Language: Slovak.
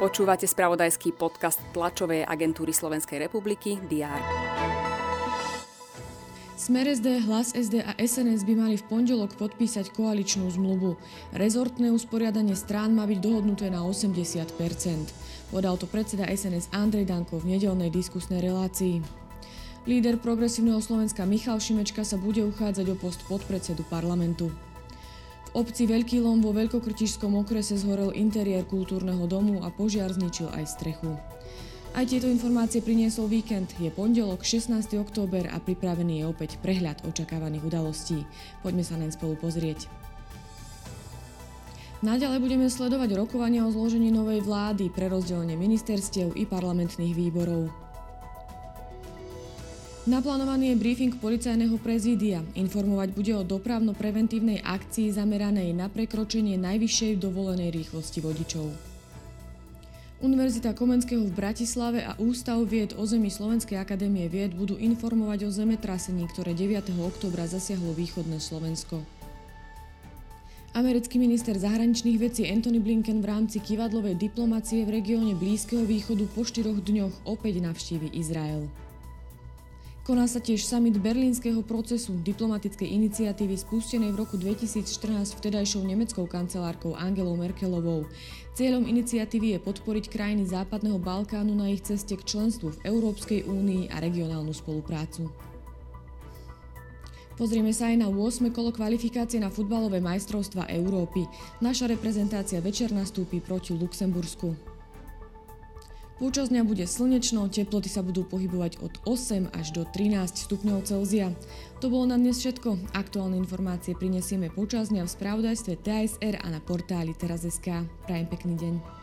Počúvate spravodajský podcast tlačovej agentúry Slovenskej republiky DR. Smer SD, Hlas SD a SNS by mali v pondelok podpísať koaličnú zmluvu. Rezortné usporiadanie strán má byť dohodnuté na 80 Podal to predseda SNS Andrej Danko v nedelnej diskusnej relácii. Líder progresívneho Slovenska Michal Šimečka sa bude uchádzať o post podpredsedu parlamentu. V obci Veľký Lom vo Veľkokrtišskom okrese zhorel interiér kultúrneho domu a požiar zničil aj strechu. Aj tieto informácie priniesol víkend. Je pondelok 16. október a pripravený je opäť prehľad očakávaných udalostí. Poďme sa naň spolu pozrieť. Naďalej budeme sledovať rokovania o zložení novej vlády pre rozdelenie ministerstiev i parlamentných výborov. Naplánovaný je briefing policajného prezídia. Informovať bude o dopravno-preventívnej akcii zameranej na prekročenie najvyššej dovolenej rýchlosti vodičov. Univerzita Komenského v Bratislave a Ústav vied o zemi Slovenskej akadémie vied budú informovať o zemetrasení, ktoré 9. oktobra zasiahlo východné Slovensko. Americký minister zahraničných vecí Anthony Blinken v rámci kivadlovej diplomacie v regióne Blízkeho východu po štyroch dňoch opäť navštívi Izrael. Koná sa tiež summit berlínskeho procesu diplomatickej iniciatívy spustenej v roku 2014 vtedajšou nemeckou kancelárkou Angelou Merkelovou. Cieľom iniciatívy je podporiť krajiny Západného Balkánu na ich ceste k členstvu v Európskej únii a regionálnu spoluprácu. Pozrieme sa aj na 8. kolo kvalifikácie na futbalové majstrovstva Európy. Naša reprezentácia večer nastúpi proti Luxembursku. Počas dňa bude slnečno, teploty sa budú pohybovať od 8 až do 13 stupňov Celzia. To bolo na dnes všetko. Aktuálne informácie prinesieme počas dňa v spravodajstve TSR a na portáli teraz.sk. Prajem pekný deň.